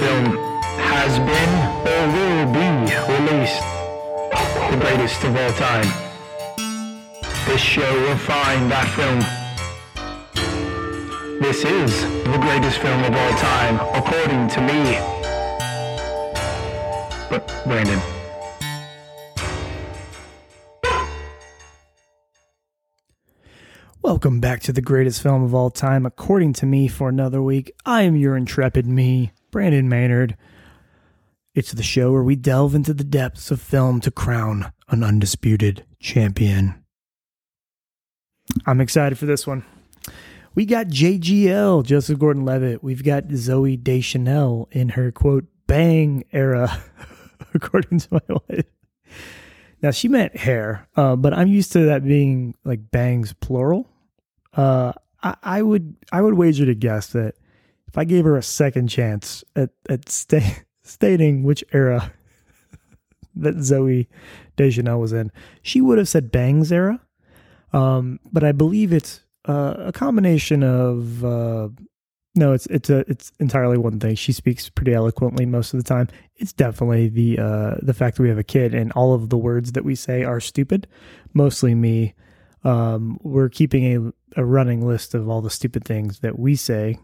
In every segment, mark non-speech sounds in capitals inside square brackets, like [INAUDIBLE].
film has been or will be released. The greatest of all time. This show will find that film. This is the greatest film of all time, according to me. But Brandon. Welcome back to the greatest film of all time, according to me, for another week. I am your intrepid me, Brandon Maynard. It's the show where we delve into the depths of film to crown an undisputed champion. I'm excited for this one. We got JGL, Joseph Gordon Levitt. We've got Zooey Deschanel in her quote, bang era, [LAUGHS] according to my wife. Now, she meant hair, uh, but I'm used to that being like bangs plural. Uh, I, I would I would wager to guess that if I gave her a second chance at at sta- [LAUGHS] stating which era [LAUGHS] that Zooey Deschanel was in, she would have said Bangs era. Um, but I believe it's uh, a combination of uh, no, it's it's a it's entirely one thing. She speaks pretty eloquently most of the time. It's definitely the uh, the fact that we have a kid and all of the words that we say are stupid. Mostly me. Um, we're keeping a a running list of all the stupid things that we say.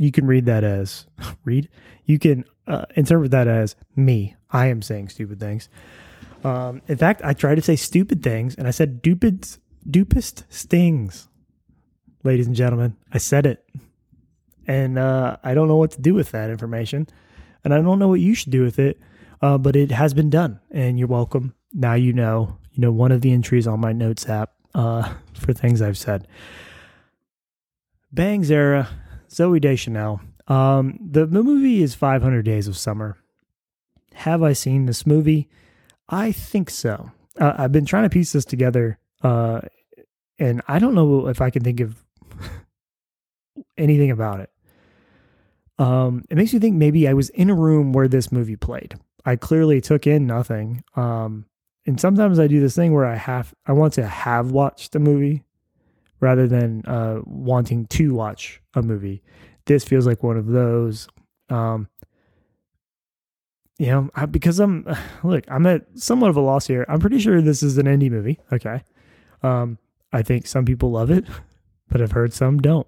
You can read that as [LAUGHS] read. You can uh, interpret that as me. I am saying stupid things. Um, in fact, I tried to say stupid things, and I said dupid, dupest stings. Ladies and gentlemen, I said it, and uh, I don't know what to do with that information, and I don't know what you should do with it. Uh, but it has been done, and you're welcome. Now you know. You know one of the entries on my notes app uh, [LAUGHS] for things I've said. Bangs era, Zooey Deschanel. Um, the, the movie is 500 Days of Summer. Have I seen this movie? I think so. Uh, I've been trying to piece this together, uh, and I don't know if I can think of [LAUGHS] anything about it. Um, it makes me think maybe I was in a room where this movie played. I clearly took in nothing. Um, and sometimes I do this thing where I have I want to have watched a movie rather than uh, wanting to watch a movie. This feels like one of those. Um, you know, I, because I'm [SIGHS] look, I'm at somewhat of a loss here. I'm pretty sure this is an indie movie. Okay, um, I think some people love it, [LAUGHS] but I've heard some don't.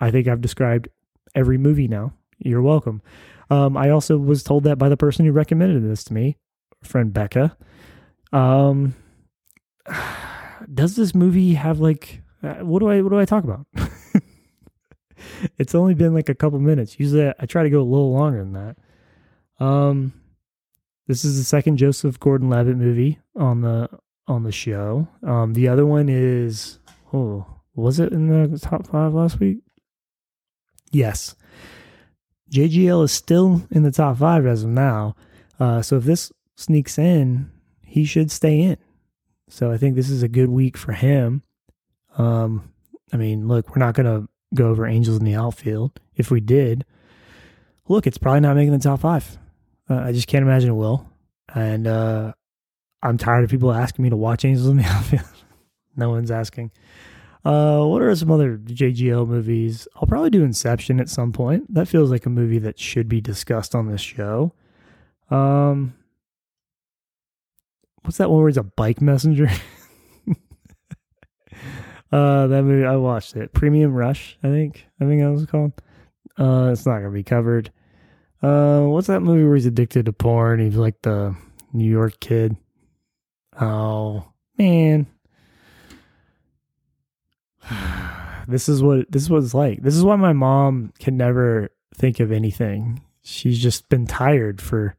I think I've described every movie now. You're welcome. Um, I also was told that by the person who recommended this to me, friend Becca. Um, [SIGHS] does this movie have like uh, what do I what do I talk about? [LAUGHS] it's only been like a couple minutes. Usually, I try to go a little longer than that. Um, this is the second Joseph Gordon-Levitt movie on the on the show. Um, the other one is oh, was it in the top five last week? Yes. JGL is still in the top five as of now. Uh, so if this sneaks in, he should stay in. So I think this is a good week for him. Um, I mean, look, we're not going to go over Angels in the outfield. If we did, look, it's probably not making the top five. Uh, I just can't imagine it will. And uh, I'm tired of people asking me to watch Angels in the [LAUGHS] outfield. no one's asking. Uh, what are some other JGL movies? I'll probably do Inception at some point. That feels like a movie that should be discussed on this show. Um, what's that one where he's a bike messenger? [LAUGHS] uh, that movie I watched it. Premium Rush, I think. I think that was called. Uh, it's not gonna be covered. Uh, what's that movie where he's addicted to porn? He's like the New York kid. Oh man, [SIGHS] this is what this was like. This is why my mom can never think of anything. She's just been tired for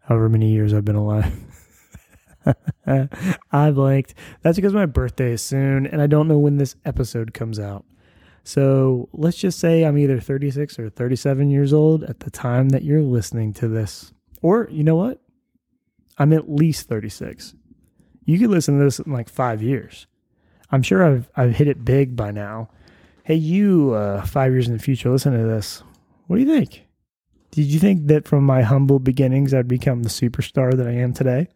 however many years I've been alive. [LAUGHS] [LAUGHS] I blanked. That's because my birthday is soon and I don't know when this episode comes out. So let's just say I'm either 36 or 37 years old at the time that you're listening to this. Or, you know what? I'm at least 36. You could listen to this in like five years. I'm sure I've, I've hit it big by now. Hey, you, uh, five years in the future, listen to this. What do you think? Did you think that from my humble beginnings, I'd become the superstar that I am today?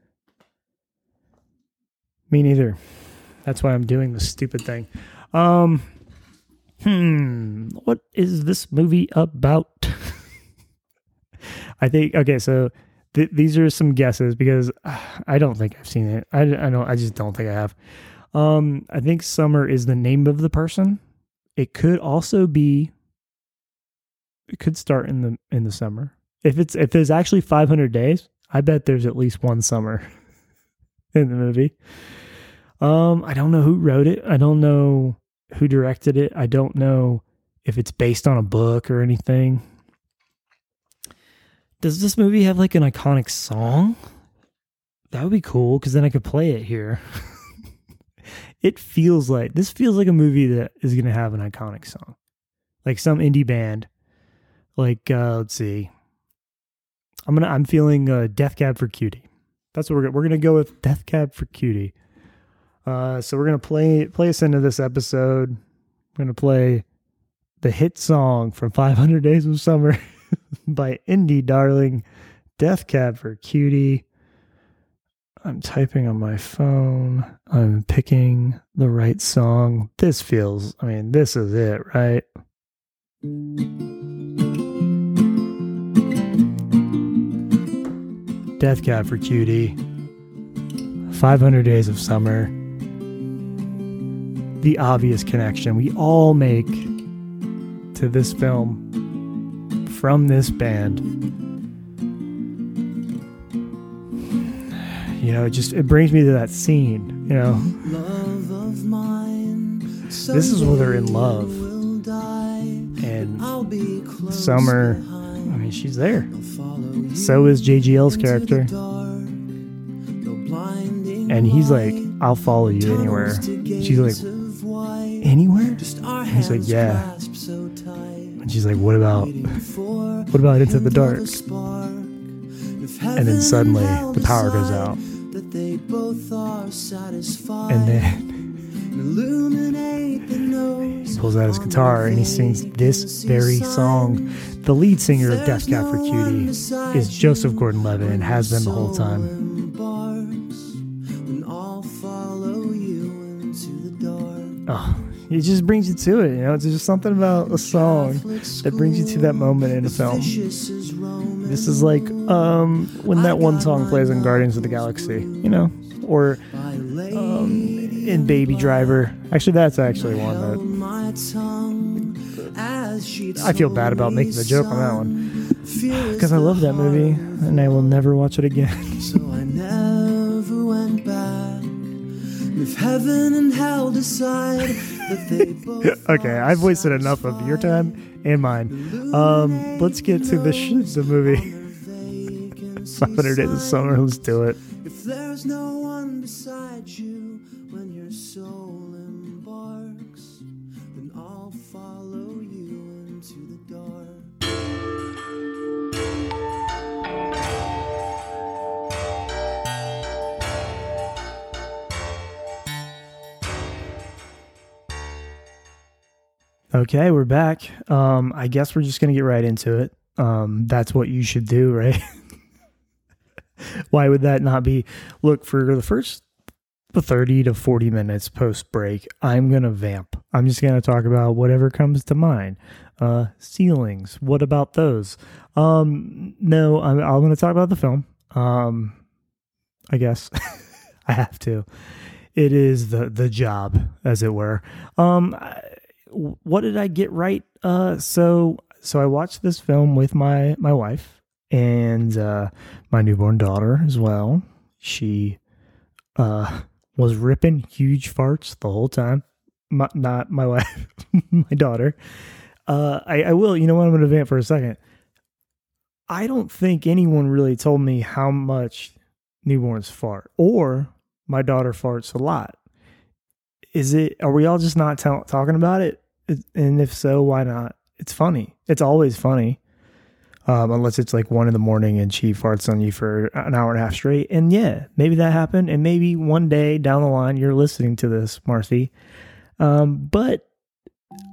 Me neither. That's why I'm doing this stupid thing. Um, hmm, what is this movie about? [LAUGHS] I think okay, so th- these are some guesses because uh, I don't think I've seen it. I, I don't. I just don't think I have. Um, I think Summer is the name of the person. It could also be. It could start in the in the summer. If it's if there's actually 500 days, I bet there's at least one summer [LAUGHS] in the movie. Um, I don't know who wrote it. I don't know who directed it. I don't know if it's based on a book or anything. Does this movie have like an iconic song? That would be cool because then I could play it here. [LAUGHS] it feels like this feels like a movie that is going to have an iconic song, like some indie band. Like uh, let's see, I'm gonna I'm feeling uh, Death Cab for Cutie. That's what we're we're gonna go with Death Cab for Cutie. Uh, so we're gonna play play us into this episode. We're gonna play the hit song from 500 Days of Summer [LAUGHS] by Indie Darling, Death Cab for Cutie. I'm typing on my phone. I'm picking the right song. This feels, I mean, this is it, right? Death Cab for Cutie. 500 Days of Summer. The obvious connection we all make to this film from this band. You know, it just it brings me to that scene, you know. This is where they're in love. And Summer, I mean, she's there. So is JGL's character. And he's like, I'll follow you anywhere. She's like, anywhere? And he's like, yeah. And she's like, what about, [LAUGHS] what about into the dark? And then suddenly the power goes out. And then [LAUGHS] he pulls out his guitar and he sings this very song. The lead singer of Death Cab for Cutie is Joseph Gordon-Levitt and has been the whole time. Oh, it just brings you to it. You know, it's just something about a song that brings you to that moment in a film. This is like um, when that one song plays in Guardians of the Galaxy, you know, or um, in Baby Driver. Actually, that's actually one that I feel bad about making the joke on that one because I love that movie and I will never watch it again. [LAUGHS] so I never went back. If heaven and hell decide that they both [LAUGHS] okay, I've wasted enough of your time and mine. Um, let's get to the sh- the movie. [LAUGHS] 500 Days of Summer. Let's do it. If there's no one beside you Okay, we're back. Um, I guess we're just gonna get right into it. Um, that's what you should do, right? [LAUGHS] Why would that not be? Look, for the first 30 to 40 minutes post break, I'm gonna vamp. I'm just gonna talk about whatever comes to mind. Uh, ceilings. What about those? Um, no, I'm, I'm gonna talk about the film. Um, I guess [LAUGHS] I have to. It is the the job, as it were. Um, I- what did I get right? Uh, so so I watched this film with my my wife and uh, my newborn daughter as well. She uh was ripping huge farts the whole time. My, not my [LAUGHS] wife, my daughter. Uh, I, I will. You know what? I'm going to vent for a second. I don't think anyone really told me how much newborns fart, or my daughter farts a lot. Is it? Are we all just not talking about it? And if so, why not? It's funny. It's always funny. Um, unless it's like one in the morning and she farts on you for an hour and a half straight. And yeah, maybe that happened. And maybe one day down the line you're listening to this, Marcy. Um, but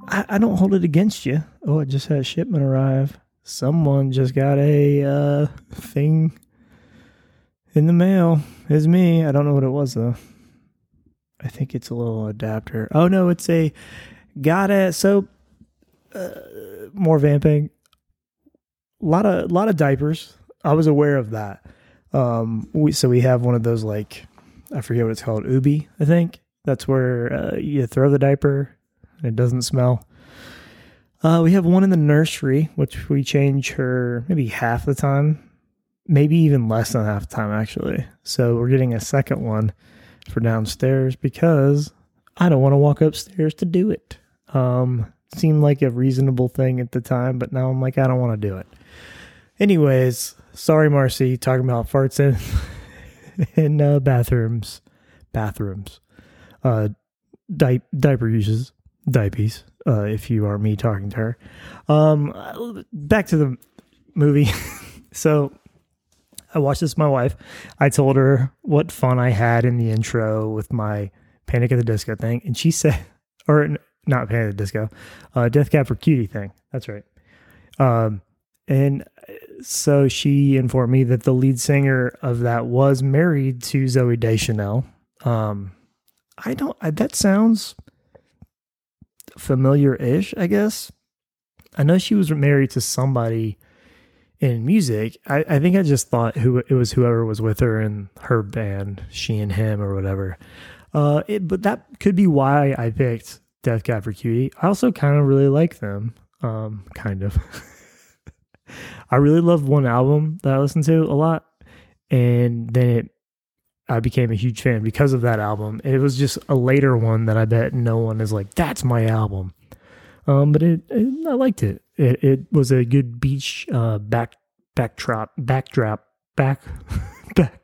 I, I don't hold it against you. Oh, I just had a shipment arrive. Someone just got a uh, thing in the mail. It's me. I don't know what it was though. I think it's a little adapter. Oh no, it's a got it. So uh, more vamping. A lot of lot of diapers. I was aware of that. Um, we so we have one of those like I forget what it's called, Ubbi, I think. That's where uh, you throw the diaper and it doesn't smell. Uh, we have one in the nursery, which we change her maybe half the time, maybe even less than half the time, actually. So we're getting a second one for downstairs because I don't want to walk upstairs to do it. Um, seemed like a reasonable thing at the time, but now I'm like, I don't want to do it. Anyways, sorry, Marcy, talking about farts in [LAUGHS] in uh, bathrooms, bathrooms, uh, di- diaper uses, diapers. Uh, if you are me talking to her. Um, back to the movie. [LAUGHS] so I watched this with my wife. I told her what fun I had in the intro with my Panic at the Disco thing, and she said, or not Panic at the Disco, uh, Death Cab for Cutie thing. That's right. Um, and so she informed me that the lead singer of that was married to Zooey Deschanel. Um, I don't. I, that sounds familiar-ish. I guess. I know she was married to somebody in music. I, I think I just thought who it was whoever was with her in her band, she and him or whatever. Uh, it, but that could be why I picked Death Cab for Cutie. I also kind of really like them. Um, kind of. [LAUGHS] I really love one album that I listened to a lot, and then it I became a huge fan because of that album. It was just a later one that I bet no one is like, that's my album. Um, but it, it I liked it. It it was a good beach uh back backdrop backdrop back [LAUGHS] back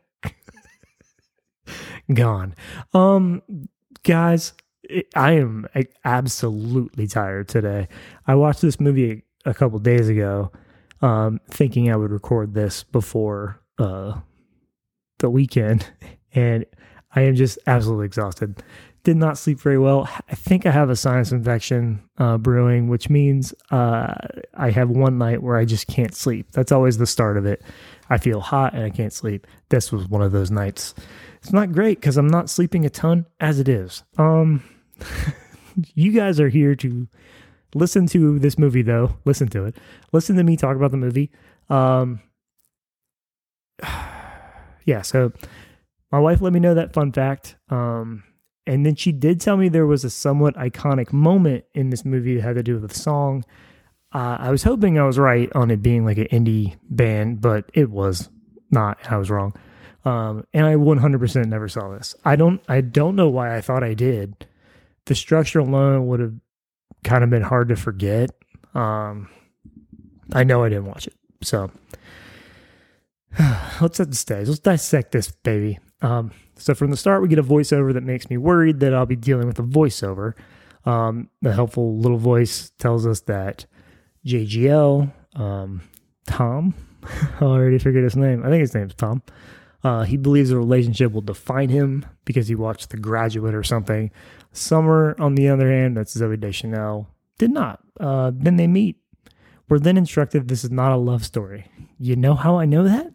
[LAUGHS] gone. Um, guys, I am absolutely tired today. I watched this movie a couple days ago um, thinking I would record this before uh, the weekend, [LAUGHS] and I am just absolutely exhausted. Did not sleep very well. I think I have a sinus infection uh, brewing, which means uh, I have one night where I just can't sleep. That's always the start of it. I feel hot and I can't sleep. This was one of those nights. It's not great because I'm not sleeping a ton as it is. Um, [LAUGHS] you guys are here to listen to this movie though. Listen to it. Listen to me talk about the movie. Um [SIGHS] yeah so my wife let me know that fun fact. Um and then she did tell me there was a somewhat iconic moment in this movie that had to do with a song. Uh, i was hoping i was right on it being like an indie band but it was not i was wrong. Um and i 100% never saw this. I don't i don't know why i thought i did the structure alone would have kind of been hard to forget. Um, I know I didn't watch it, so [SIGHS] let's set the stage. Let's dissect this baby. Um, so from the start, we get a voiceover that makes me worried that I'll be dealing with a voiceover. Um, the helpful little voice tells us that JGL, um, Tom, [LAUGHS] I already forget his name. I think his name's Tom. Uh, he believes a relationship will define him because he watched The Graduate or something. Summer, on the other hand, that's Zooey Deschanel, did not. Uh, then they meet. We're then instructed this is not a love story. You know how I know that?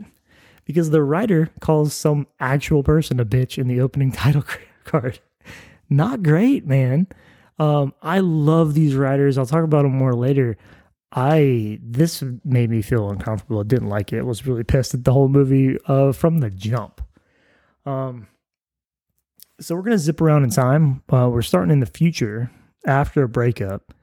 Because the writer calls some actual person a bitch in the opening [LAUGHS] title card. Not great, man. Um, I love these writers. I'll talk about them more later. I this made me feel uncomfortable. I didn't like it. Was really pissed at the whole movie uh, from the jump. Um, so we're gonna zip around in time. Uh, we're starting in the future after a breakup,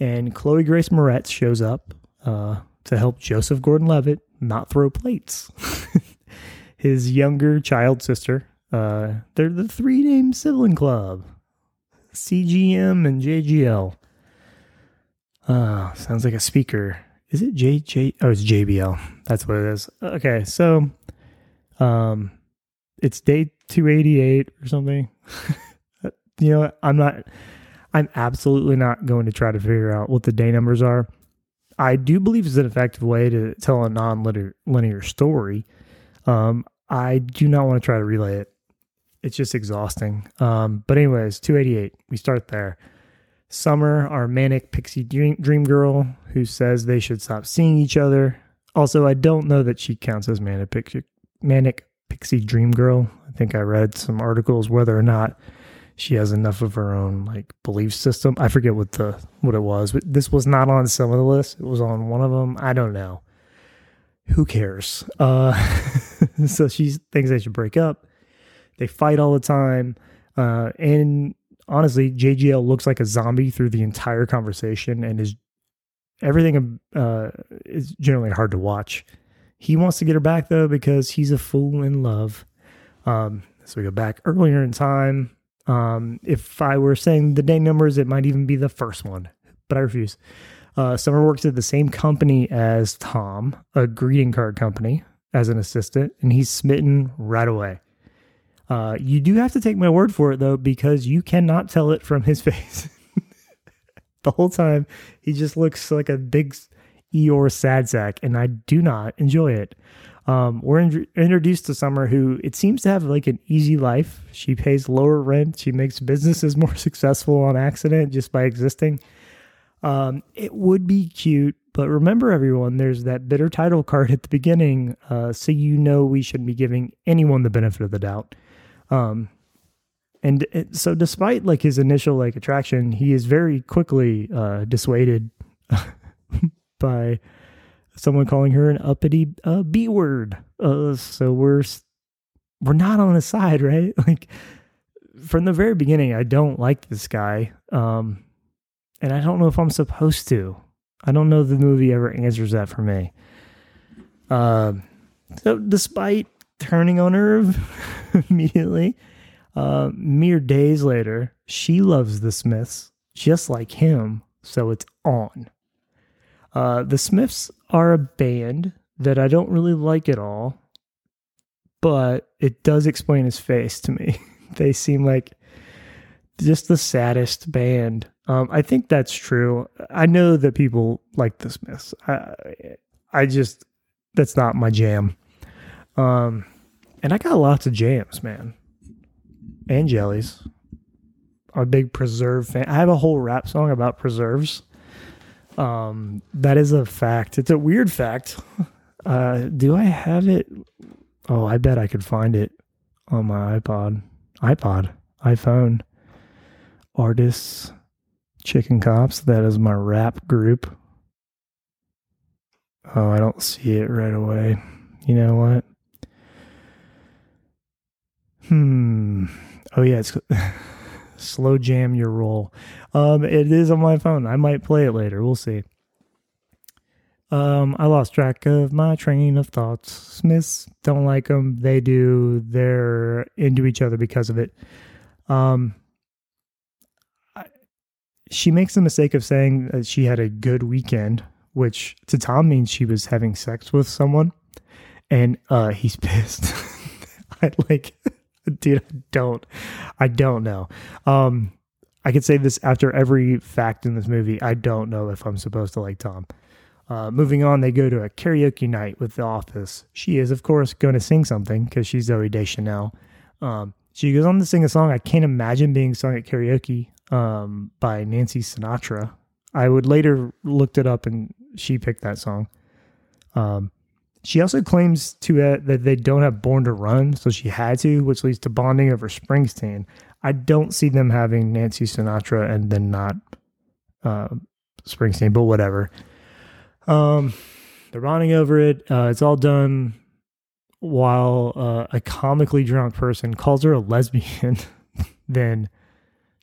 and Chloe Grace Moretz shows up uh, to help Joseph Gordon-Levitt not throw plates. [LAUGHS] His younger child sister. Uh, they're the three name sibling club, CGM and JGL. Uh, sounds like a speaker. Is it JJ? Oh, it's JBL. That's what it is. Okay, so um, it's day 288 or something. [LAUGHS] you know, I'm not, I'm absolutely not going to try to figure out what the day numbers are. I do believe it's an effective way to tell a non-linear linear story. Um, I do not want to try to relay it. It's just exhausting. Um, but anyways, 288. We start there. Summer, our manic pixie dream, dream girl, who says they should stop seeing each other. Also, I don't know that she counts as manic pixie, manic pixie dream girl. I think I read some articles whether or not she has enough of her own like belief system. I forget what the what it was, but this was not on some of the lists. It was on one of them. I don't know. who cares? Uh, [LAUGHS] so she thinks they should break up. They fight all the time. Uh, and honestly, JGL looks like a zombie through the entire conversation and is everything uh, is generally hard to watch. He wants to get her back though because he's a fool in love. Um, so we go back earlier in time. Um, if I were saying the day numbers, it might even be the first one, but I refuse. Uh, Summer works at the same company as Tom, a greeting card company, as an assistant, and he's smitten right away. Uh, you do have to take my word for it though, because you cannot tell it from his [LAUGHS] face. the whole time, he just looks like a big Eeyore sad sack, and I do not enjoy it. Um, we're in- introduced to Summer, who it seems to have like an easy life. She pays lower rent. She makes businesses [LAUGHS] more successful on accident just by existing. Um, it would be cute, but remember, everyone, there's that bitter title card at the beginning, uh, so you know we shouldn't be giving anyone the benefit of the doubt. Um, and it, so, despite like his initial like attraction, he is very quickly uh, dissuaded [LAUGHS] by someone calling her an uppity uh, B word. Uh, so we're we're not on his side, right? [LAUGHS] Like from the very beginning, I don't like this guy, um, and I don't know if I'm supposed to. I don't know the movie ever answers that for me. Uh, so despite turning on her [LAUGHS] immediately, uh, mere days later, she loves the Smiths just like him, so it's on. Uh, the Smiths are a band that I don't really like at all, but it does explain his face to me. [LAUGHS] they seem like just the saddest band. Um, I think that's true. I know that people like the Smiths. I, I just that's not my jam. Um, and I got lots of jams, man, and jellies. I'm a big preserve fan. I have a whole rap song about preserves. Um, that is a fact. It's a weird fact. [LAUGHS] Uh, do I have it? Oh, I bet I could find it on my iPod, iPod, iPhone. Artists, Chicken Cops. That is my rap group. Oh, I don't see it right away. You know what? Hmm. Oh yeah, it's [LAUGHS] slow jam your roll. Um, it is on my phone. I might play it later. We'll see. Um, I lost track of my train of thoughts. Smiths don't like them. They do. They're into each other because of it. Um, I, she makes the mistake of saying that she had a good weekend, which to Tom means she was having sex with someone, and uh, he's [LAUGHS] pissed. [LAUGHS] I like, [LAUGHS] dude. I don't. I don't know. Um, I could say this after every fact in this movie. I don't know if I'm supposed to like Tom. Uh, moving on, they go to a karaoke night with The Office. She is, of course, going to sing something because she's Zooey Deschanel. Um, she goes on to sing a song I can't imagine being sung at karaoke um, by Nancy Sinatra. I would later looked it up and she picked that song. Um, she also claims to uh, that they don't have Born to Run, so she had to, which leads to bonding over Springsteen. I don't see them having Nancy Sinatra and then not uh, Springsteen, but whatever. Um, they're bonding over it. Uh, it's all done while uh, a comically drunk person calls her a lesbian. [LAUGHS] then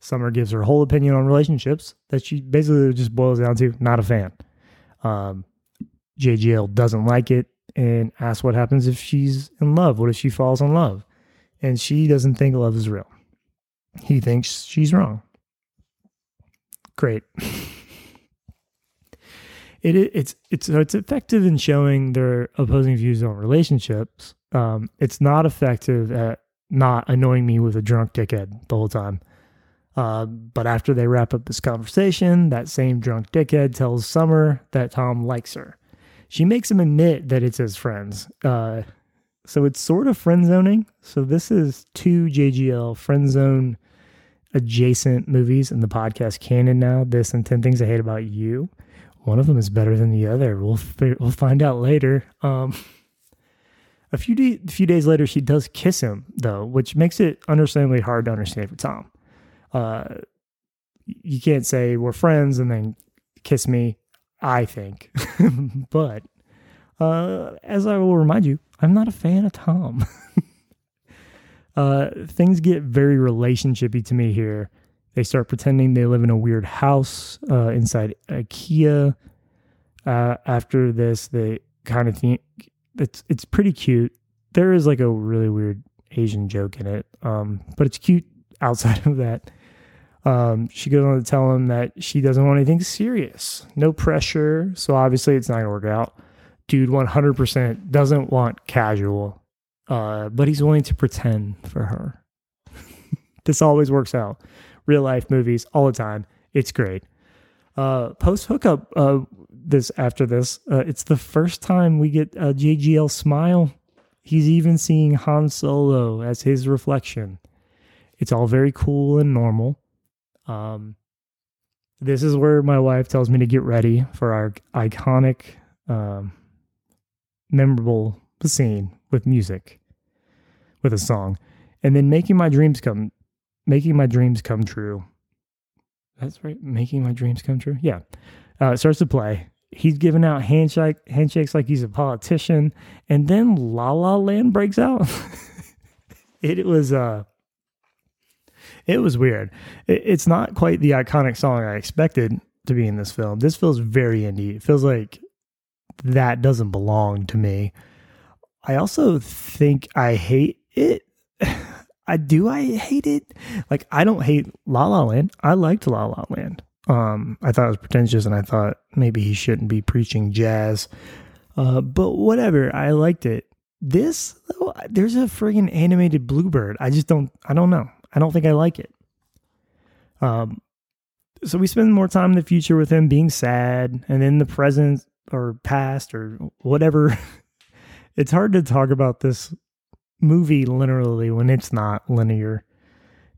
Summer gives her whole opinion on relationships that she basically just boils down to not a fan. Um, JGL doesn't like it and asks what happens if she's in love. What if she falls in love? And she doesn't think love is real. He thinks she's wrong. Great. [LAUGHS] it, it's it's so it's effective in showing their opposing views on relationships. Um, it's not effective at not annoying me with a drunk dickhead the whole time. Uh, but after they wrap up this conversation, that same drunk dickhead tells Summer that Tom likes her. She makes him admit that it's his friends. Uh, so it's sort of friend zoning. So this is two JGL friend zone adjacent movies in the podcast canon now. This and 10 Things I Hate About You. One of them is better than the other. We'll we'll find out later. Um, a few de- few days later, she does kiss him though, which makes it understandably hard to understand for Tom. Uh, you can't say we're friends and then kiss me. I think, [LAUGHS] but Uh, as I will remind you, I'm not a fan of Tom. [LAUGHS] uh, things get very relationshipy to me here. They start pretending they live in a weird house uh, inside IKEA. Uh, after this, they kind of think it's it's pretty cute. There is like a really weird Asian joke in it, um, but it's cute outside [LAUGHS] of that. Um, she goes on to tell him that she doesn't want anything serious, no pressure. So obviously, it's not gonna work out. Dude, one hundred percent doesn't want casual, uh, but he's willing to pretend for her. [LAUGHS] this always works out. Real life movies all the time. It's great. Uh, Post hookup. Uh, this after this, uh, it's the first time we get a JGL smile. He's even seeing Han Solo as his reflection. It's all very cool and normal. Um, this is where my wife tells me to get ready for our iconic, um, memorable scene with music, with a song, and then making my dreams come, making my dreams come true. That's right, making my dreams come true. Yeah, uh, it starts to play. He's giving out handshake handshakes like he's a politician, and then La La Land breaks out. [LAUGHS] it was uh it was weird. It, it's not quite the iconic song I expected to be in this film. This feels very indie. It feels like that doesn't belong to me. I also think I hate it. [LAUGHS] I do. I hate it. Like I don't hate La La Land. I liked La La Land. Um, I thought it was pretentious, and I thought maybe he shouldn't be preaching jazz. Uh, but whatever. I liked it. This though, there's a friggin' animated bluebird. I just don't. I don't know. I don't think I like it. Um, so we spend more time in the future with him being sad, and in the present or past or whatever. [LAUGHS] it's hard to talk about this movie literally when it's not linear.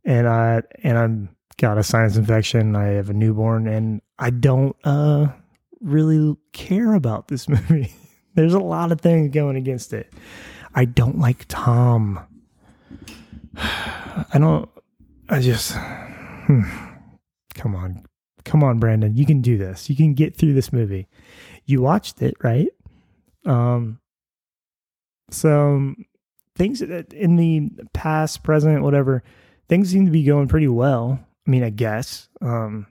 And I and I'm got a sinus infection. I have a newborn, and I don't uh really care about this [LAUGHS] movie. There's a lot of things going against it. I don't like Tom. I don't. I just. Hmm. Come on, come on, Brandon. You can do this. You can get through this movie. You watched it, right? Um. So things that in the past, present, whatever, things seem to be going pretty well. I mean, I guess. Um.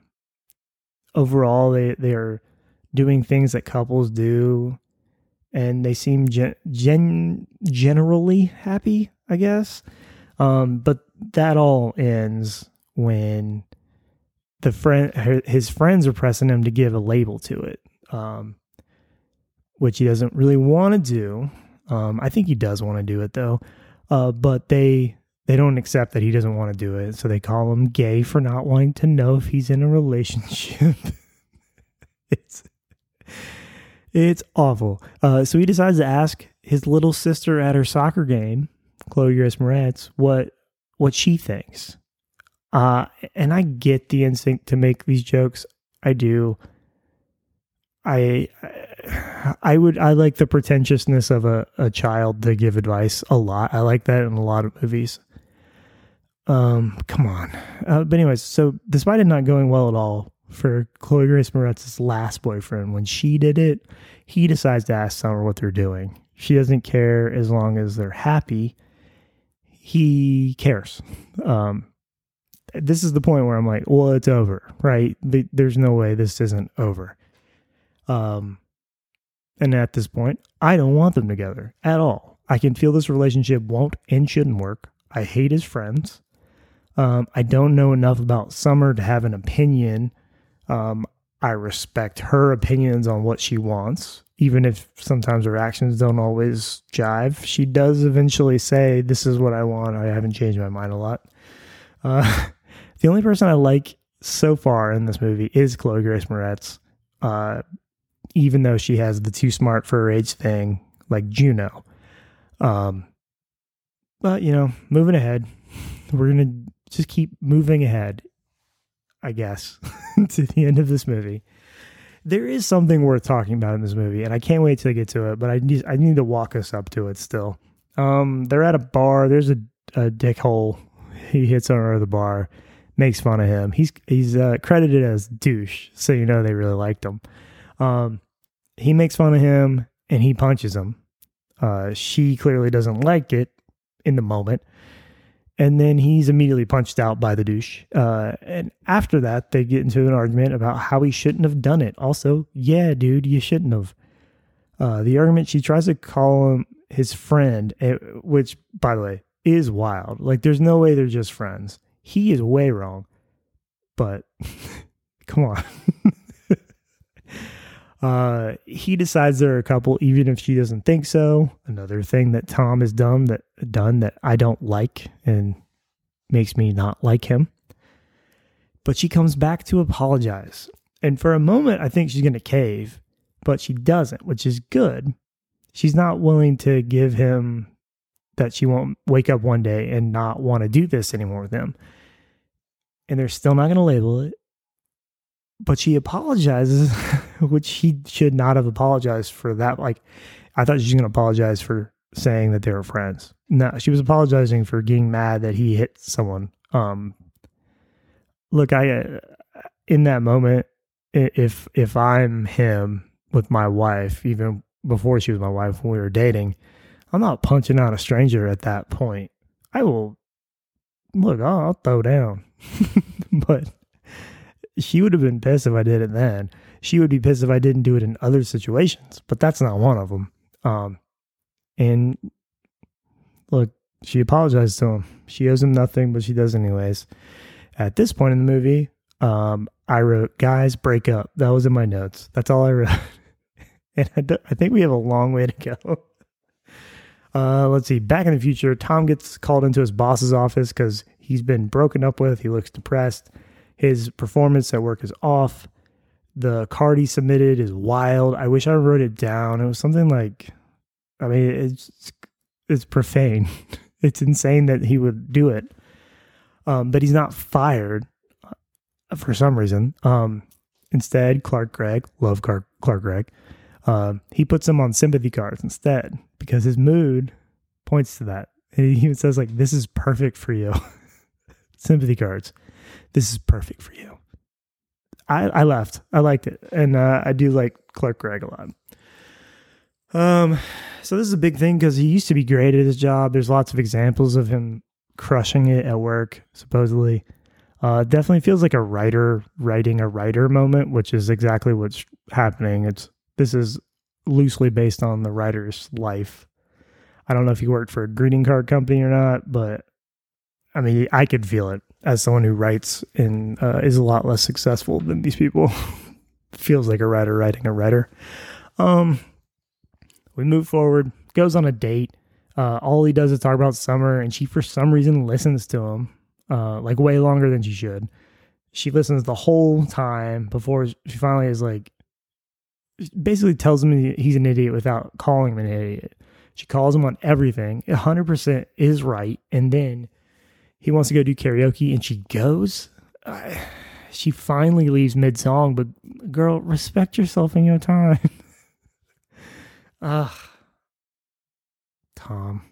Overall, they they are doing things that couples do, and they seem gen, gen generally happy. I guess. Um, but that all ends when the friend, his friends are pressing him to give a label to it, um, which he doesn't really want to do. Um, I think he does want to do it though, uh, but they they don't accept that he doesn't want to do it, so they call him gay for not wanting to know if he's in a relationship. [LAUGHS] it's it's awful. Uh, so he decides to ask his little sister at her soccer game Chloe Grace Moretz what what she thinks. Uh, and I get the instinct to make these jokes. I do. I I would I like the pretentiousness of a, a child to give advice a lot. I like that in a lot of movies. Um, come on. Uh, but anyways, so despite it not going well at all for Chloe Grace Moretz's last boyfriend, when she did it, he decides to ask Summer what they're doing. She doesn't care as long as they're happy he cares. Um, this is the point where I'm like, well, it's over, right? There's no way this isn't over. Um, and at this point, I don't want them together at all. I can feel this relationship won't and shouldn't work. I hate his friends. Um, I don't know enough about Summer to have an opinion. Um, I respect her opinions on what she wants even if sometimes her actions don't always jive, she does eventually say, This is what I want. I haven't changed my mind a lot. Uh, [LAUGHS] the only person I like so far in this movie is Chloe Grace Moretz, uh, even though she has the too smart for her age thing, like Juno. Um, but, you know, moving ahead, [LAUGHS] we're going to just keep moving ahead, I guess, [LAUGHS] to the end of this movie there is something worth talking about in this movie, and I can't wait to get to it. But I need I need to walk us up to it still. Um, they're at a bar. There's a, a dickhole. He hits on her at the bar, makes fun of him. He's he's uh, credited as douche, so you know they really liked him. Um, he makes fun of him, and he punches him. Uh, she clearly doesn't like it in the moment. And then he's immediately punched out by the douche. Uh, and after that, they get into an argument about how he shouldn't have done it. Also, yeah, dude, you shouldn't have. Uh, the argument, she tries to call him his friend, eh, which, by the way, is wild. Like, there's no way they're just friends. He is way wrong. But [LAUGHS] come on. [LAUGHS] uh, he decides they're a couple, even if she doesn't think so. Another thing that Tom has done that done that I don't like and makes me not like him. But she comes back to apologize. And for a moment, I think she's going to cave, but she doesn't, which is good. She's not willing to give him that she won't wake up one day and not want to do this anymore with him. And they're still not going to label it. But she apologizes, [LAUGHS] [LAUGHS] which he should not have apologized for that. Like, I thought she was going to apologize for saying that they were friends. No, she was apologizing for getting mad that he hit someone. Um, look, I, uh, in that moment, if if I'm him with my wife, even before she was my wife when we were dating, I'm not punching out a stranger at that point. I will look. I'll, I'll throw down, [LAUGHS] but she would have been pissed if I did it then. She would be pissed if I didn't do it in other situations, but that's not one of them. Um, and look, she apologized to him. She owes him nothing, but she does anyways. At this point in the movie, um, I wrote, guys, break up. That was in my notes. That's all I wrote. [LAUGHS] and I, do- I think we have a long way to go. [LAUGHS] Uh, let's see. Back in the future, Tom gets called into his boss's office because he's been broken up with. He looks depressed. His performance at work is off. The card he submitted is wild. I wish I wrote it down. It was something like, I mean, it's it's profane. [LAUGHS] it's insane that he would do it. Um, but he's not fired uh, for some reason. Um, instead, Clark Gregg, love Clark, Clark Gregg, um, he puts him on sympathy cards instead because his mood points to that. And he even says like, "This is perfect for you." [LAUGHS] sympathy cards. This is perfect for you. I I left. I liked it, and uh, I do like Clark Gregg a lot. Um, so this is a big thing because he used to be great at his job. There's lots of examples of him crushing it at work, supposedly. Uh, definitely feels like a writer writing a writer moment, which is exactly what's happening. It's this is loosely based on the writer's life. I don't know if he worked for a greeting card company or not, but I mean, I could feel it as someone who writes and uh, is a lot less successful than these people. [LAUGHS] Feels like a writer writing a writer. Um, we move forward, goes on a date. Uh, all he does is talk about summer, and she, for some reason, listens to him uh, like way longer than she should. She listens the whole time before she finally is like, basically tells him he's an idiot without calling him an idiot. She calls him on everything. 100% is right. And then he wants to go do karaoke and she goes. She finally leaves mid song, but girl, respect yourself in your time. [LAUGHS] Ugh. Tom.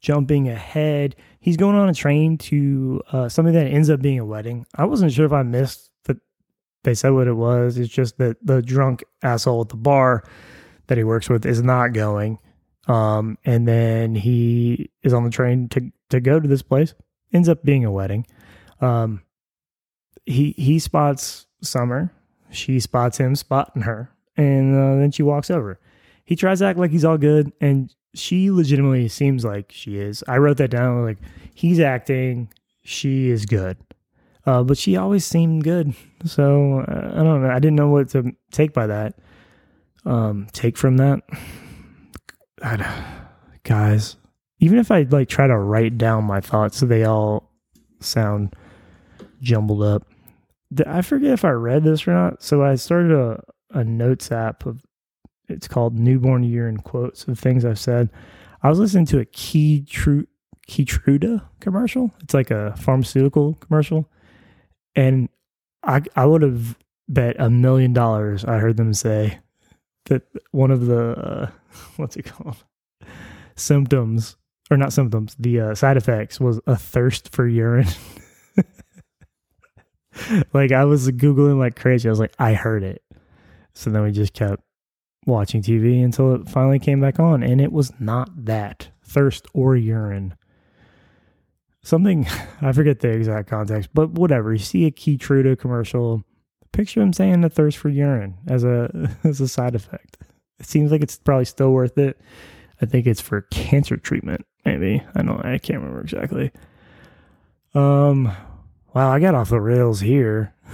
Jumping ahead. He's going on a train to uh, something that ends up being a wedding. I wasn't sure if I missed that they said what it was. It's just that the drunk asshole at the bar that he works with is not going. Um, and then he is on the train to to go to this place. Ends up being a wedding. Um, he he spots Summer. She spots him spotting her, and uh, then she walks over. He tries to act like he's all good, and she legitimately seems like she is. I wrote that down. Like he's acting, she is good, uh, but she always seemed good. So uh, I don't know. I didn't know what to take by that. Um, take from that. [SIGHS] Guys, even if I like try to write down my thoughts, so they all sound jumbled up. I forget if I read this or not. So I started a, a notes app of it's called Newborn Year in quotes of things I've said. I was listening to a Key True Keytruda commercial. It's like a pharmaceutical commercial, and I I would have bet a million dollars I heard them say that one of the uh, [LAUGHS] what's it called symptoms or not symptoms the uh, side effects was a thirst for urine [LAUGHS] like i was googling like crazy i was like i heard it so then we just kept watching TV until it finally came back on, and it was not that thirst or urine. Something [LAUGHS] I forget the exact context, but whatever. You see a Keytruda commercial, picture him saying the thirst for urine as a [LAUGHS] as a side effect. It seems like it's probably still worth it. I think it's for cancer treatment, maybe. I don't I can't remember exactly. Um wow, I got off the rails here. [LAUGHS]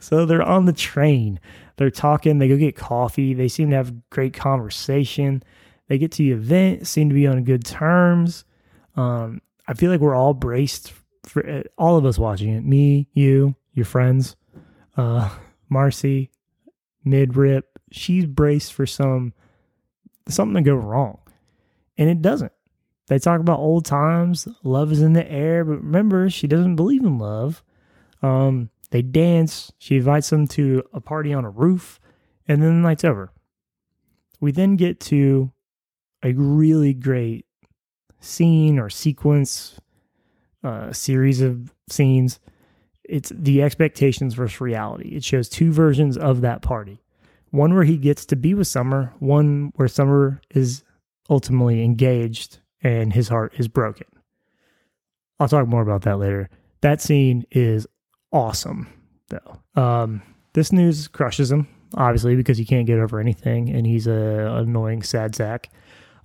so they're on the train. They're talking, they go get coffee. They seem to have great conversation. They get to the event, seem to be on good terms. Um, I feel like we're all braced for uh, all of us watching it. Me, you, your friends, uh, Marcy, mid rip. She's braced for some something to go wrong, and it doesn't. They talk about old times, love is in the air, but remember, she doesn't believe in love. Um, they dance. She invites them to a party on a roof, and then the night's over. We then get to a really great scene or sequence, uh, series of scenes. It's the expectations versus reality. It shows two versions of that party one where he gets to be with Summer, one where Summer is ultimately engaged and his heart is broken. I'll talk more about that later. That scene is awesome, though. Um, this news crushes him, obviously, because he can't get over anything and he's a annoying sad sack.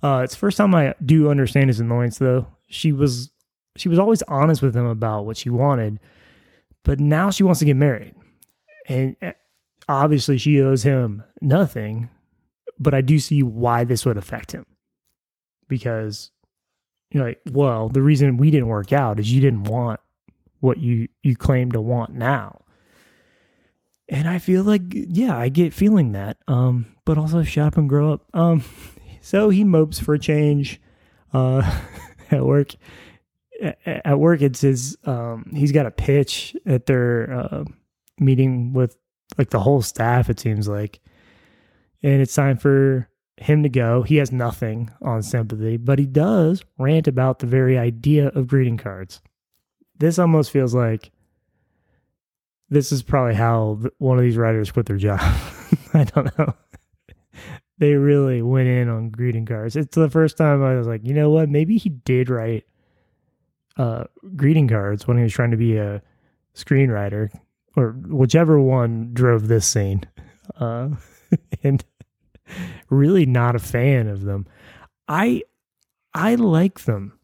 Uh, it's first time I do understand his annoyance, though. She was she was always honest with him about what she wanted, but now she wants to get married, and eh, obviously she owes him nothing. But I do see why this would affect him, because you know, like, well, the reason we didn't work out is you didn't want what you you claim to want now. And I feel like, yeah, I get feeling that. Um, but also shut up and grow up. Um, [LAUGHS] so he mopes for a change uh, [LAUGHS] at work. At work, it's his. Um, he's got a pitch at their uh, meeting with like the whole staff. It seems like, and it's time for him to go. He has nothing on sympathy, but he does rant about the very idea of greeting cards. This almost feels like this is probably how one of these writers quit their job. [LAUGHS] I don't know [LAUGHS] they really went in on greeting cards. It's the first time I was like, you know what? Maybe he did write uh, greeting cards when he was trying to be a screenwriter, or whichever one drove this scene. Uh, [LAUGHS] and really not a fan of them. I I like them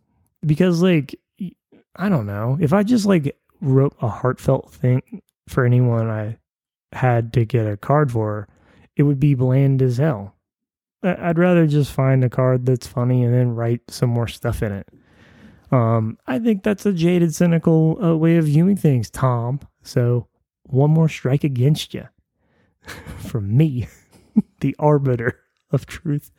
because like I don't know if I just like wrote a heartfelt thing for anyone I had to get a card for, it would be bland as hell. I'd rather just find a card that's funny and then write some more stuff in it. Um, I think that's a jaded, cynical uh, way of viewing things, Tom. So one more strike against you [LAUGHS] from me, [LAUGHS] the arbiter of truth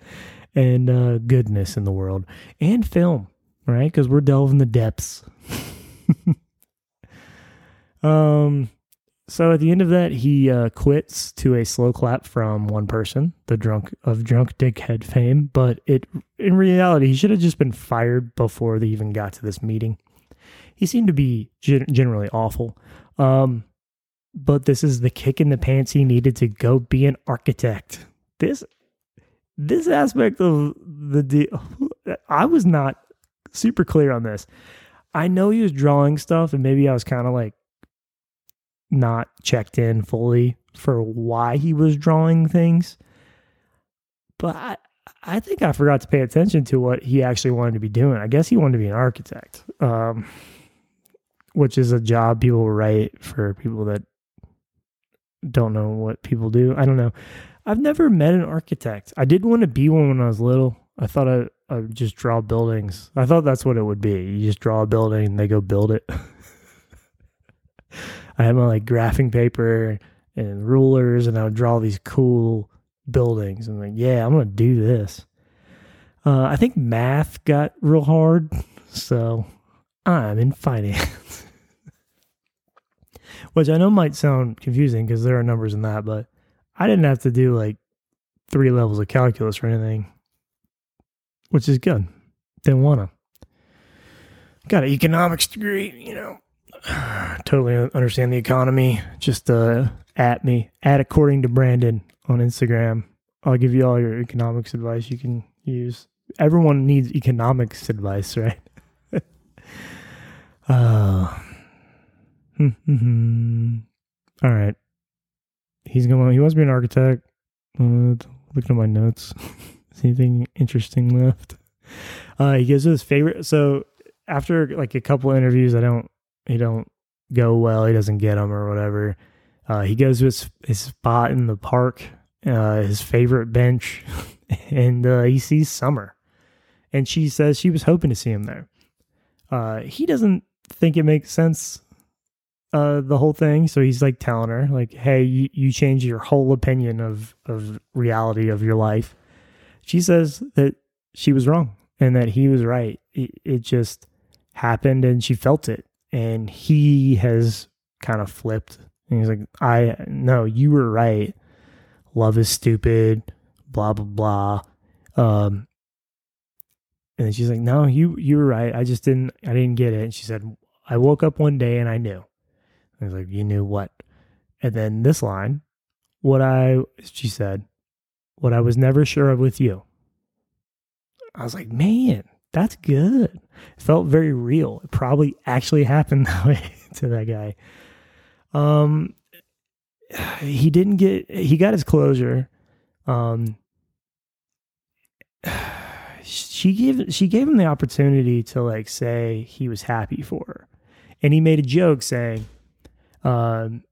and uh, goodness in the world and film, right? Because we're delving the depths. [LAUGHS] um, so at the end of that, he uh, quits to a slow clap from one person, the drunk of drunk dickhead fame. But it, in reality, he should have just been fired before they even got to this meeting. He seemed to be gen- generally awful. Um, but this is the kick in the pants he needed to go be an architect. This, this aspect of the deal, [LAUGHS] I was not super clear on this. I know he was drawing stuff, and maybe I was kind of like not checked in fully for why he was drawing things. But I, I think I forgot to pay attention to what he actually wanted to be doing. I guess he wanted to be an architect, um, which is a job people write for people that don't know what people do. I don't know. I've never met an architect. I did want to be one when I was little. I thought I, I would just draw buildings. I thought that's what it would be. You just draw a building and they go build it. [LAUGHS] I had my like graphing paper and rulers, and I would draw these cool buildings. I'm like, yeah, I'm gonna do this. Uh, I think math got real hard, [LAUGHS] so I'm in finance, [LAUGHS] which I know might sound confusing because there are numbers in that, but I didn't have to do like three levels of calculus or anything, which is good. Didn't want to. Got an economics degree, you know. [SIGHS] totally understand the economy. Just uh, at me, at according to Brandon on Instagram. I'll give you all your economics advice you can use. Everyone needs economics advice, [LAUGHS] right? [LAUGHS] uh, [LAUGHS] all right. He's going. He wants to be an architect. Uh, looking at my notes. [LAUGHS] Is anything interesting left? Uh, he gives his favorite. So after like a couple interviews, I don't. He don't go well. He doesn't get them or whatever. Uh, he goes to his, his spot in the park, uh, his favorite bench, [LAUGHS] and uh, he sees Summer. And she says she was hoping to see him there. Uh, he doesn't think it makes sense, uh, the whole thing. So he's like telling her, like, "Hey, you, you changed your whole opinion of of reality of your life." She says that she was wrong and that he was right. It, it just happened, and she felt it. And he has kind of flipped and he's like, I no, you were right. Love is stupid, blah blah blah. Um and she's like, No, you you were right. I just didn't I didn't get it. And she said, I woke up one day and I knew. He's like, You knew what? And then this line, what I she said, what I was never sure of with you. I was like, man, that's good. It felt very real. It probably actually [LAUGHS] happened that way [LAUGHS] to that guy. Um, [SIGHS] he didn't get. He got his closure. Um, [SIGHS] she gave she gave him the opportunity to like say he was happy for her, and he made a joke saying, um,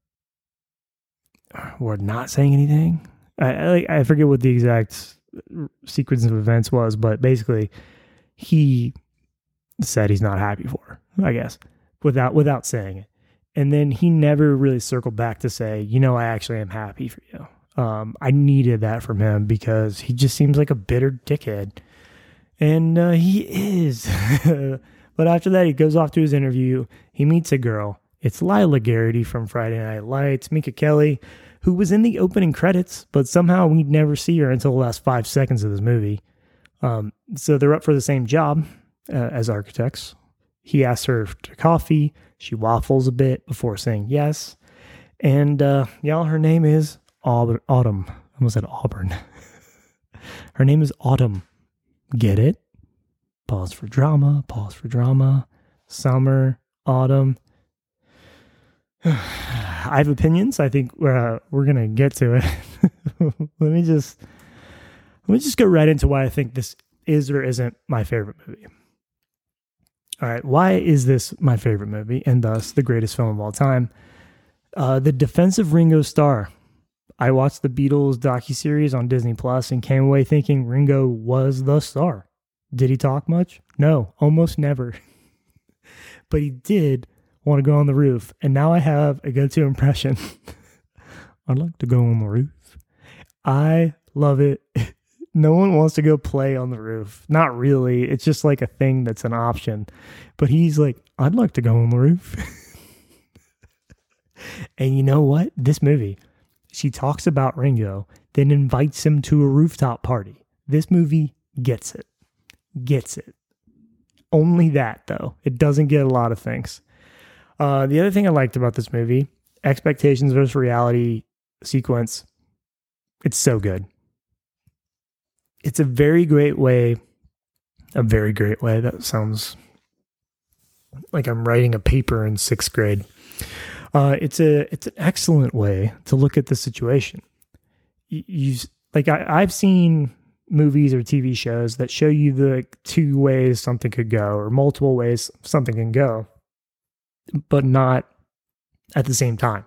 "We're not saying anything." I I, I forget what the exact sequence of events was, but basically, he said he's not happy for her. I guess without without saying it. And then he never really circled back to say, you know, I actually am happy for you. Um, I needed that from him because he just seems like a bitter dickhead. And uh, he is. [LAUGHS] but after that, he goes off to his interview. He meets a girl. It's Lyla Garrity from Friday Night Lights, Minka Kelly, who was in the opening credits, but somehow we never see her until the last five seconds of this movie. Um, so they're up for the same job uh, as architects. He asks her to coffee. She waffles a bit before saying yes. And uh, y'all, her name is Aub- Autumn. I almost said Auburn. [LAUGHS] her name is Autumn. Get it? Pause for drama. Pause for drama. Summer, autumn. I have opinions. I think we're uh, we're gonna get to it. [LAUGHS] let me just let me just go right into why I think this is or isn't my favorite movie. All right, why is this my favorite movie and thus the greatest film of all time? Uh, the defensive Ringo Starr. I watched the Beatles docu series on Disney Plus and came away thinking Ringo was the star. Did he talk much? No, almost never. [LAUGHS] but he did want to go on the roof, and now I have a go-to impression. [LAUGHS] I'd like to go on the roof. I love it. [LAUGHS] no one wants to go play on the roof. Not really. It's just like a thing that's an option. But he's like, I'd like to go on the roof. [LAUGHS] and you know what? This movie, she talks about Ringo, then invites him to a rooftop party. This movie gets it. Gets it. Only that, though. It doesn't get a lot of things. Uh, the other thing I liked about this movie, expectations versus reality sequence, it's so good it's a very great way, a very great way. That sounds like I'm writing a paper in sixth grade. Uh, it's a it's an excellent way to look at the situation. You, you like I, I've seen movies or TV shows that show you the two ways something could go or multiple ways something can go, but not at the same time.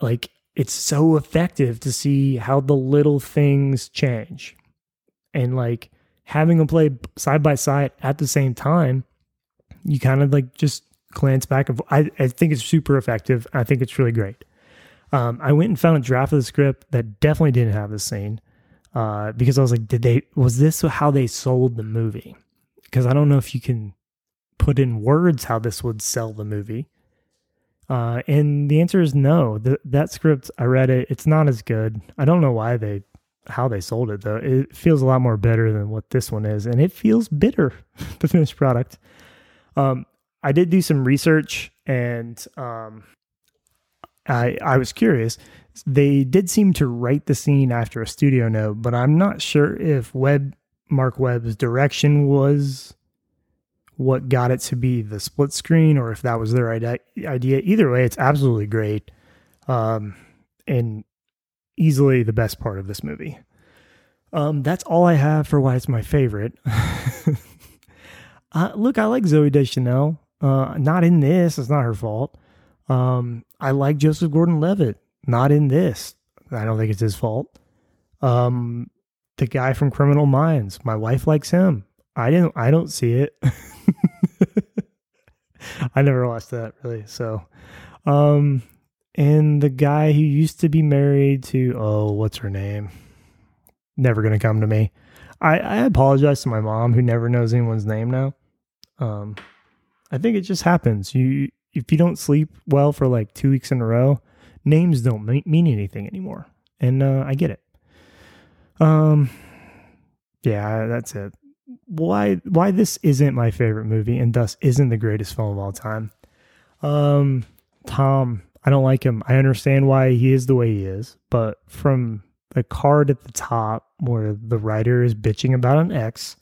Like it's so effective to see how the little things change. And like having them play side by side at the same time you kind of like just glance back and I, I think it's super effective. I think it's really great. Um, i went and found a draft of the script that definitely didn't have this scene uh, because i was like did they was this how they sold the movie? Because i don't know if you can put in words how this would sell the movie uh, and the answer is no. The, that script, I read it. It's not as good. I don't know why they, how they sold it though. It feels a lot more better than what this one is, and it feels bitter, [LAUGHS] the finished product. Um, I did do some research and um, I I was curious. They did seem to write the scene after a studio note, but I'm not sure if Webb Marc Webb's direction was what got it to be the split screen or if that was their idea. Either way, it's absolutely great. Um, and easily the best part of this movie. Um, that's all I have for why it's my favorite. [LAUGHS] uh, look, I like Zooey Deschanel. Uh, not in this. It's not her fault. Um, I like Joseph Gordon-Levitt. Not in this. I don't think it's his fault. Um, the guy from Criminal Minds. My wife likes him. I didn't. I don't see it. [LAUGHS] [LAUGHS] I never watched that really. So, um, and the guy who used to be married to oh, what's her name? Never gonna come to me. I I apologize to my mom who never knows anyone's name now. Um, I think it just happens. You if you don't sleep well for like two weeks in a row, names don't mean anything anymore, and uh, I get it. Um, yeah, that's it. Why why this isn't my favorite movie and thus isn't the greatest film of all time? Um, Tom, I don't like him. I understand why he is the way he is, but from the card at the top where the writer is bitching about an ex,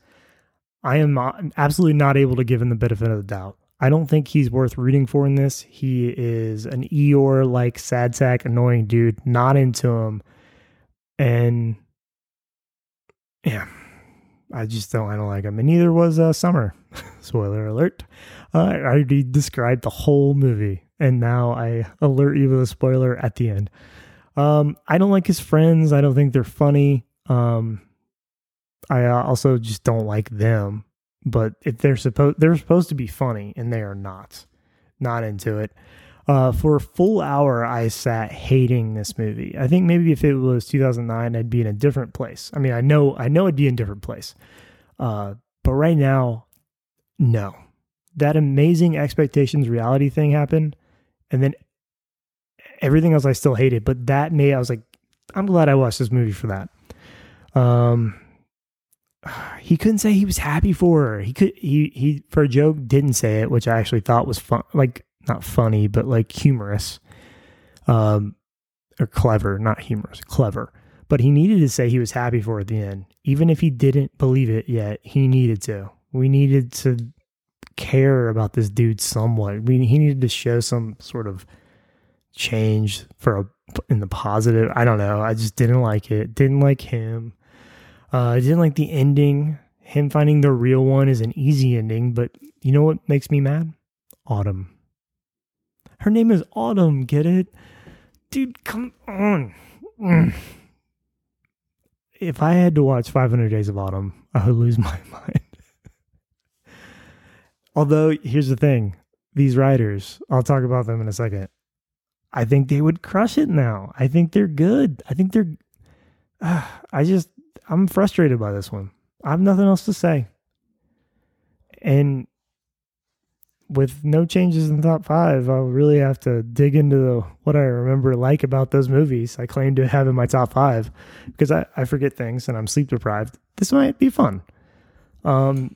I am absolutely not able to give him the benefit of the doubt. I don't think he's worth rooting for in this. He is an Eeyore like sad sack annoying dude, not into him. And yeah, I just don't I don't like him. And neither was uh, Summer. [LAUGHS] Spoiler alert. Uh, I already described the whole movie, and now I alert you with a spoiler at the end. Um, I don't like his friends. I don't think they're funny. Um, I uh, also just don't like them. But if they're supposed they're supposed to be funny, and they are not. Not into it. Uh, for a full hour, I sat hating this movie. I think maybe if it was 2009, I'd be in a different place. I mean, I know, I know, I'd be in a different place. Uh, but right now, no. That amazing expectations reality thing happened, and then everything else I still hated. But that made I was like, I'm glad I watched this movie for that. Um, he couldn't say he was happy for her. He could he he for a joke didn't say it, which I actually thought was fun. Like not funny, but like humorous, um, or clever, not humorous, clever. But he needed to say he was happy for at the end, even if he didn't believe it yet. He needed to. We needed to care about this dude somewhat. We he needed to show some sort of change for a in the positive. I don't know. I just didn't like it. Didn't like him. Uh, I didn't like the ending. Him finding the real one is an easy ending, but you know what makes me mad? Autumn. Her name is Autumn, get it? Dude, come on. Mm. If I had to watch 500 Days of Autumn, I would lose my [LAUGHS] mind. Although, here's the thing these writers, I'll talk about them in a second. I think they would crush it now. I think they're good. I think they're. Uh, [SIGHS] I just, I'm frustrated by this one. I have nothing else to say. And with no changes in the top five, I'll really have to dig into the, what I remember like about those movies I claim to have in my top five because I, I forget things and I'm sleep deprived. This might be fun. Um,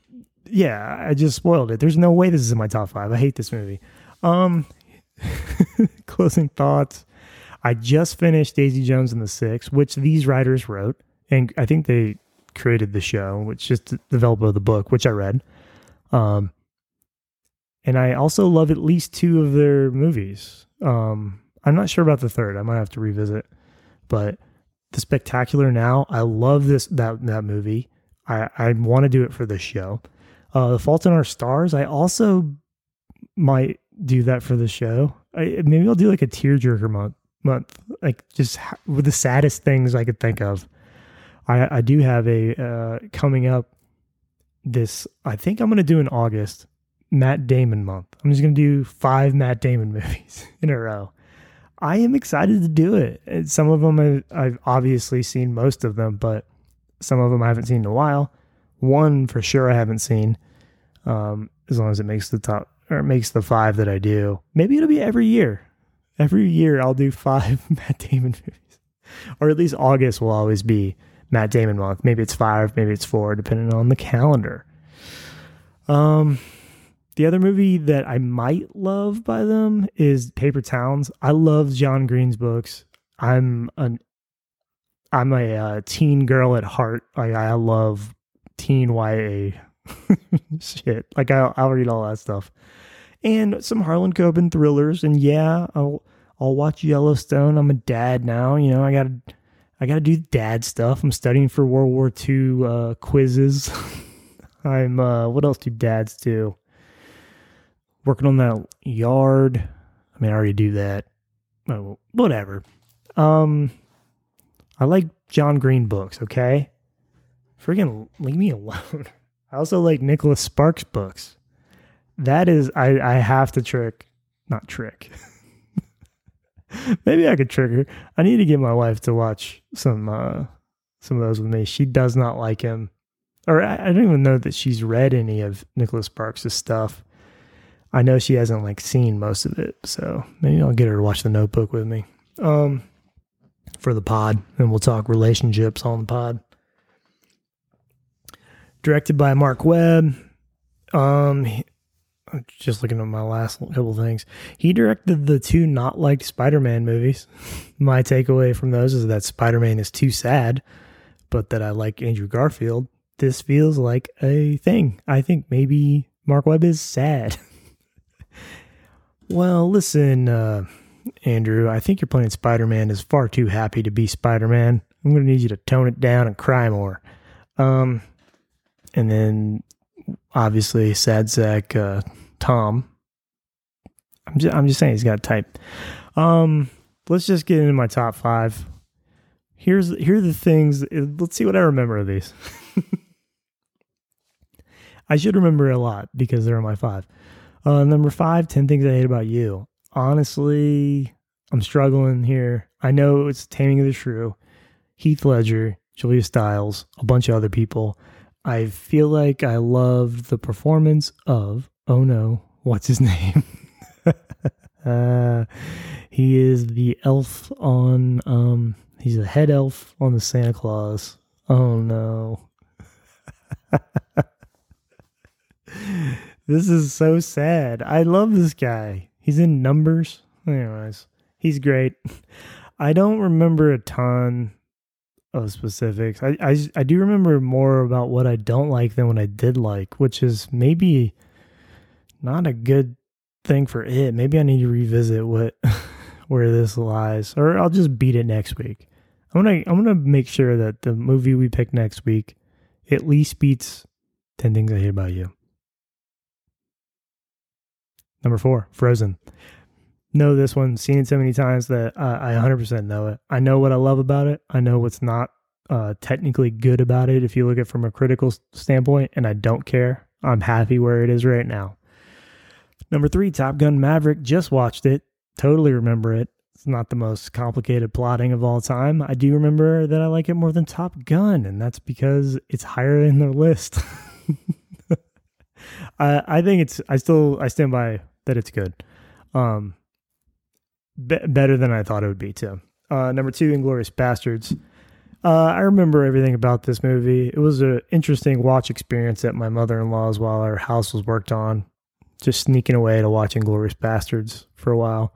yeah, I just spoiled it. There's no way this is in my top five. I hate this movie. Um, [LAUGHS] closing thoughts. I just finished Daisy Jones and the Six, which these writers wrote, and I think they created the show, which just the developer of the book, which I read. Um, and I also love at least two of their movies. Um, I'm not sure about the third. I might have to revisit. But The Spectacular Now, I love this that that movie. I I want to do it for this show. Uh, the Fault in Our Stars, I also might do that for the show. I, maybe I'll do like a tearjerker month month, like just ha- with the saddest things I could think of. I I do have a uh, coming up. This I think I'm going to do in August Matt Damon month. I'm just going to do five Matt Damon [LAUGHS] movies in a row. I am excited to do it. Some of them I've, I've obviously seen most of them, but some of them I haven't seen in a while. One for sure I haven't seen. Um, as long as it makes the top or it makes the five that I do. Maybe it'll be every year. Every year I'll do five [LAUGHS] Matt Damon movies, or at least August will always be Matt Damon month. Maybe it's five, maybe it's four, depending on the calendar. Um, the other movie that I might love by them is Paper Towns. I love John Green's books. I'm an I'm a uh, teen girl at heart. Like I love teen YA [LAUGHS] shit. Like I'll, I'll read all that stuff, and some Harlan Coben thrillers. And yeah, I'll I'll watch Yellowstone. I'm a dad now. You know, I gotta I gotta do dad stuff. I'm studying for World War II uh, quizzes. [LAUGHS] I'm uh, what else do dads do? Working on that yard. I mean, I already do that. Oh, whatever. Um, I like John Green books. Okay, freaking leave me [LAUGHS] alone. I also like Nicholas Sparks books. That is, I I have to trick, not trick. [LAUGHS] Maybe I could trick her. I need to get my wife to watch some uh some of those with me. She does not like him, or I, I don't even know that she's read any of Nicholas Sparks' stuff. I know she hasn't like seen most of it, so maybe I'll get her to watch The Notebook with me. Um, for the pod, and we'll talk relationships on the pod. Directed by Marc Webb. Um, he- I'm just looking at my last couple things. He directed the two not liked Spider-Man movies. [LAUGHS] my takeaway from those is that Spider-Man is too sad, but that I like Andrew Garfield. This feels like a thing. I think maybe Marc Webb is sad. [LAUGHS] well, listen, uh, Andrew, I think you're playing Spider Man is far too happy to be Spider Man. I'm going to need you to tone it down and cry more. Um, and then obviously sad sack uh, Tom. I'm just, I'm just saying he's got type. Um, let's just get into my top five. Here's here are the things. Let's see what I remember of these. [LAUGHS] I should remember a lot because they're in my five. Uh, number five, 10 things I hate about you. Honestly, I'm struggling here. I know it's Taming of the Shrew, Heath Ledger, Julia Stiles, a bunch of other people. I feel like I loved the performance of, oh no, what's his [LAUGHS] name? uh, he is the elf on, um, he's a head elf on the Santa Clause. Oh no. [LAUGHS] this is so sad. I love this guy. He's in numbers. Anyways, he's great. [LAUGHS] I don't remember a ton of specifics. I, I I do remember more about what I don't like than what I did like, which is maybe not a good thing for it. Maybe I need to revisit what [LAUGHS] where this lies, or I'll just beat it next week. I'm gonna I'm gonna make sure that the movie we pick next week at least beats Ten Things I Hate About You. Number four, Frozen. Know this one, seen it so many times that uh, I 100% know it. I know what I love about it. I know what's not uh, technically good about it if you look at it from a critical standpoint, and I don't care. I'm happy where it is right now. Number three, Top Gun Maverick. Just watched it. Totally remember it. It's not the most complicated plotting of all time. I do remember that I like it more than Top Gun, and that's because it's higher in their list. [LAUGHS] I I think it's I still I stand by that it's good. Um be- better than I thought it would be too. Uh number 2 Inglourious Basterds. Uh I remember everything about this movie. It was an interesting watch experience at my mother-in-law's while our house was worked on. Just sneaking away to watch Inglourious Basterds for a while.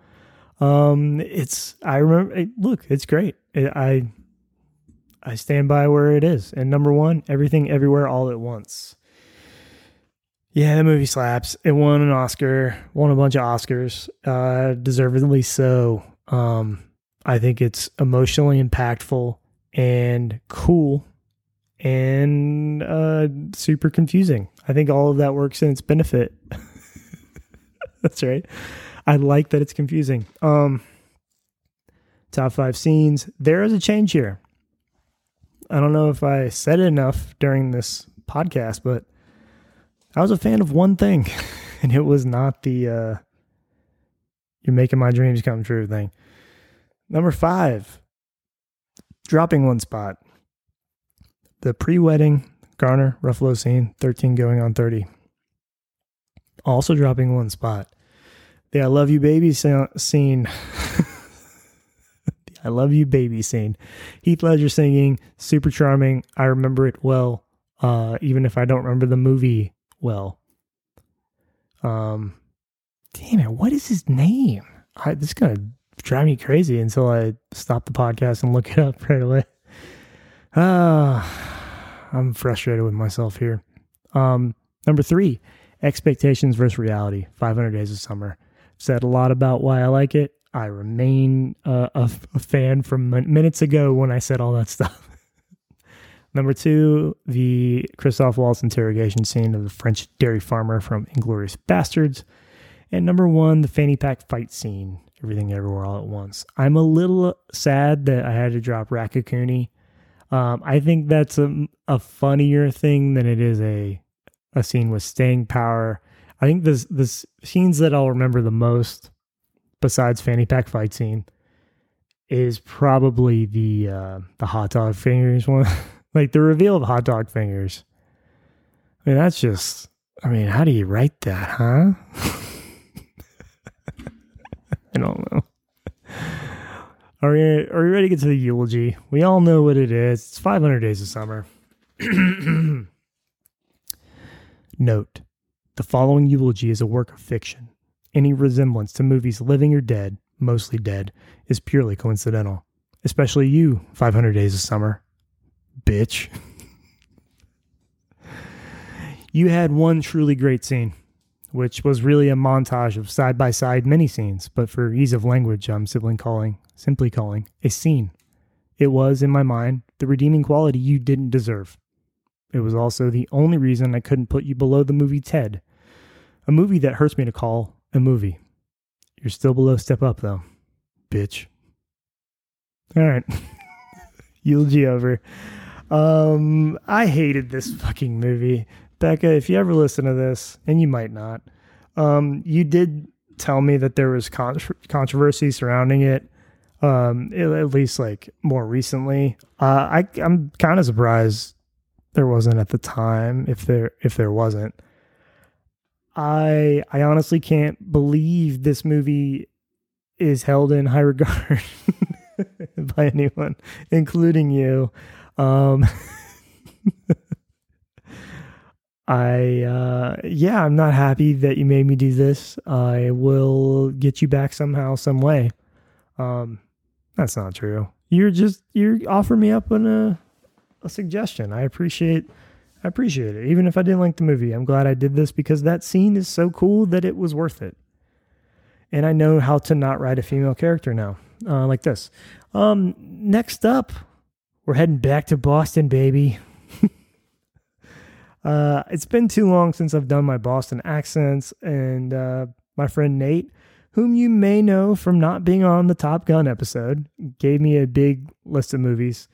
Um it's I remember it- look, it's great. It, I I stand by where it is. And number 1, Everything Everywhere All at Once. Yeah, the movie slaps. It won an Oscar, won a bunch of Oscars, uh, deservedly so. Um, I think it's emotionally impactful and cool and uh, super confusing. I think all of that works in its benefit. [LAUGHS] That's right. I like that it's confusing. Um, top five scenes. There is a change here. I don't know if I said it enough during this podcast, but I was a fan of one thing, [LAUGHS] and it was not the uh, "you're making my dreams come true" thing. Number five, dropping one spot. The pre-wedding Garner Ruffalo scene, thirteen going on thirty. Also dropping one spot. The "I love you, baby" scene. [LAUGHS] "I love you, baby" scene. Heath Ledger singing, super charming. I remember it well, uh, even if I don't remember the movie well. Um, damn it, what is his name? I, this is gonna drive me crazy until I stop the podcast and look it up [LAUGHS] right away. Ah, I'm frustrated with myself here. Um, number three, expectations versus reality. 500 Days of Summer. Said a lot about why I like it. I remain uh, a, a fan from min- minutes ago when I said all that stuff. [LAUGHS] Number two, the Christoph Waltz interrogation scene of the French dairy farmer from Inglourious Basterds. And number one, the fanny pack fight scene, everything everywhere all at once. I'm a little sad that I had to drop Raccacoonie. Um, I think that's a, a funnier thing than it is a a scene with staying power. I think this the scenes that I'll remember the most, besides fanny pack fight scene, is probably the uh, the hot dog fingers one. [LAUGHS] like the reveal of hot dog fingers. I mean, that's just. I mean, how do you write that, huh? [LAUGHS] I don't know. Are we, are you ready to get to the eulogy? We all know what it is. It's 500 Days of Summer. [CLEARS THROAT] Note the following eulogy is a work of fiction. Any resemblance to movies living or dead, mostly dead, is purely coincidental. Especially you, 500 Days of Summer. Bitch. you had one truly great scene, which was really a montage of side by side mini scenes, but for ease of language, I'm simply calling simply calling a scene. It was, in my mind, the redeeming quality you didn't deserve. It was also the only reason I couldn't put you below the movie Ted, a movie that hurts me to call a movie. You're still below Step Up, though, bitch. All right. [LAUGHS] Eulogy over. Um, I hated this fucking movie. Becca, if you ever listen to this, and you might not, um, you did tell me that there was con- controversy surrounding it um at least like more recently. Uh i i'm kind of surprised there wasn't at the time if there if there wasn't. I i honestly can't believe this movie is held in high regard [LAUGHS] by anyone including you um [LAUGHS] I uh yeah, I'm not happy that you made me do this. I will get you back somehow some way. Um that's not true. You're just you're offering me up on a a suggestion. I appreciate I appreciate it. Even if I didn't like the movie, I'm glad I did this because that scene is so cool that it was worth it. And I know how to not write a female character now, uh, like this. Um, next up, we're heading back to Boston, baby. [LAUGHS] uh, it's been too long since I've done my Boston accents, and uh, my friend Nate whom you may know from not being on the Top Gun episode, gave me a big list of movies,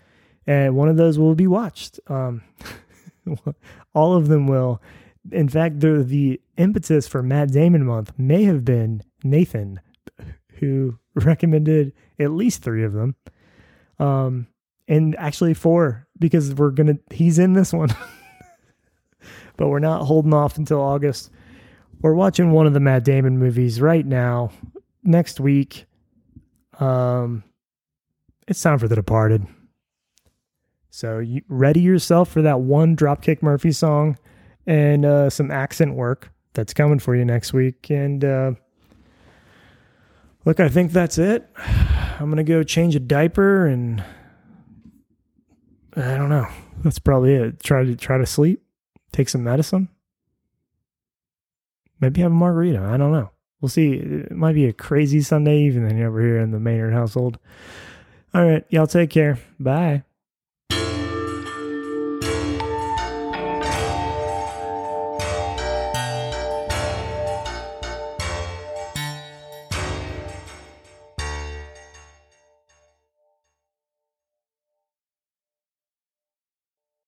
and one of those will be watched. Um, [LAUGHS] all of them will. In fact, the the impetus for Matt Damon month may have been Nathan, who [LAUGHS] recommended at least three of them, um, and actually four because we're gonna. He's in this one, [LAUGHS] but we're not holding off until August we're watching one of the Matt Damon movies right now. Next week, um, it's time for The Departed. So you ready yourself for that one Dropkick Murphy song and uh, some accent work that's coming for you next week. And uh, look, I think that's it. [SIGHS] I'm gonna go change a diaper and I don't know. That's probably it. Try to try to sleep. Take some medicine. Maybe have a margarita. I don't know. We'll see. It might be a crazy Sunday evening over here in the Maynard household. All right. Y'all take care. Bye.